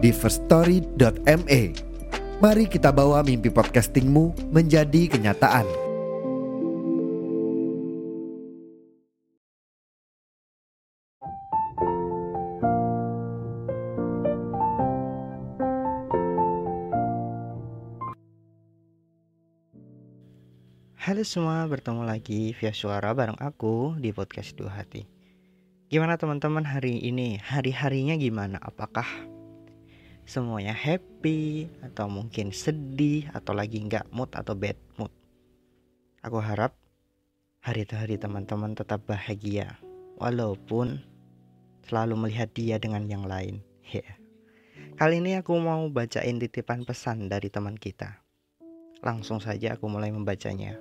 di firststory.me. Mari kita bawa mimpi podcastingmu menjadi kenyataan. Halo semua, bertemu lagi via suara bareng aku di podcast Dua Hati. Gimana teman-teman hari ini? Hari-harinya gimana? Apakah semuanya happy atau mungkin sedih atau lagi nggak mood atau bad mood? Aku harap hari itu hari teman-teman tetap bahagia walaupun selalu melihat dia dengan yang lain. Ya. Yeah. Kali ini aku mau bacain titipan pesan dari teman kita. Langsung saja aku mulai membacanya.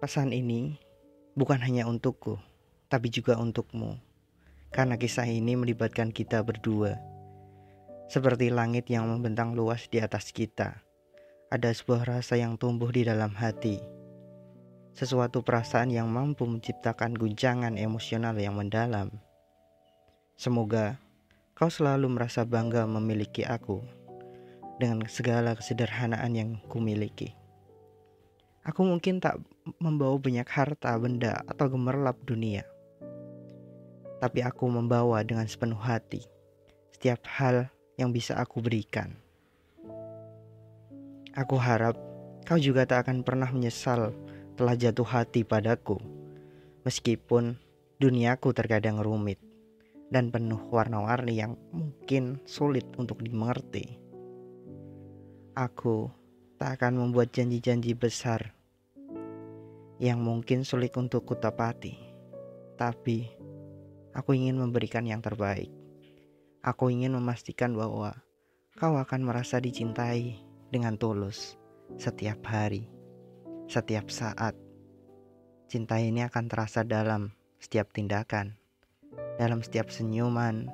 Pesan ini bukan hanya untukku, tapi juga untukmu. Karena kisah ini melibatkan kita berdua. Seperti langit yang membentang luas di atas kita. Ada sebuah rasa yang tumbuh di dalam hati. Sesuatu perasaan yang mampu menciptakan guncangan emosional yang mendalam. Semoga kau selalu merasa bangga memiliki aku dengan segala kesederhanaan yang kumiliki. Aku mungkin tak membawa banyak harta, benda, atau gemerlap dunia. Tapi aku membawa dengan sepenuh hati setiap hal yang bisa aku berikan. Aku harap kau juga tak akan pernah menyesal telah jatuh hati padaku. Meskipun duniaku terkadang rumit dan penuh warna-warni yang mungkin sulit untuk dimengerti. Aku tak akan membuat janji-janji besar yang mungkin sulit untuk kutepati. Tapi aku ingin memberikan yang terbaik. Aku ingin memastikan bahwa kau akan merasa dicintai dengan tulus setiap hari, setiap saat. Cinta ini akan terasa dalam setiap tindakan, dalam setiap senyuman,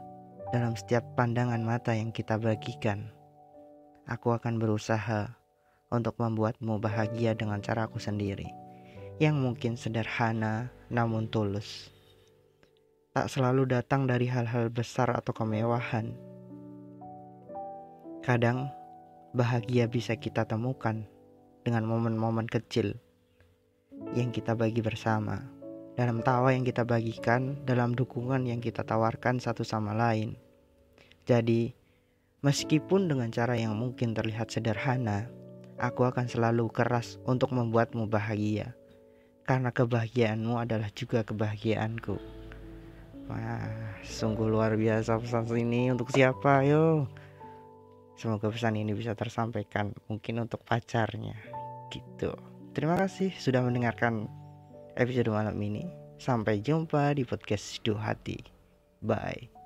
dalam setiap pandangan mata yang kita bagikan. Aku akan berusaha untuk membuatmu bahagia dengan caraku sendiri, yang mungkin sederhana namun tulus. Tak selalu datang dari hal-hal besar atau kemewahan. Kadang bahagia bisa kita temukan dengan momen-momen kecil yang kita bagi bersama, dalam tawa yang kita bagikan, dalam dukungan yang kita tawarkan satu sama lain. Jadi, meskipun dengan cara yang mungkin terlihat sederhana, aku akan selalu keras untuk membuatmu bahagia. Karena kebahagiaanmu adalah juga kebahagiaanku. Wah, sungguh luar biasa pesan ini untuk siapa, yo? Semoga pesan ini bisa tersampaikan mungkin untuk pacarnya. Gitu. Terima kasih sudah mendengarkan episode malam ini. Sampai jumpa di podcast Duh Hati. Bye.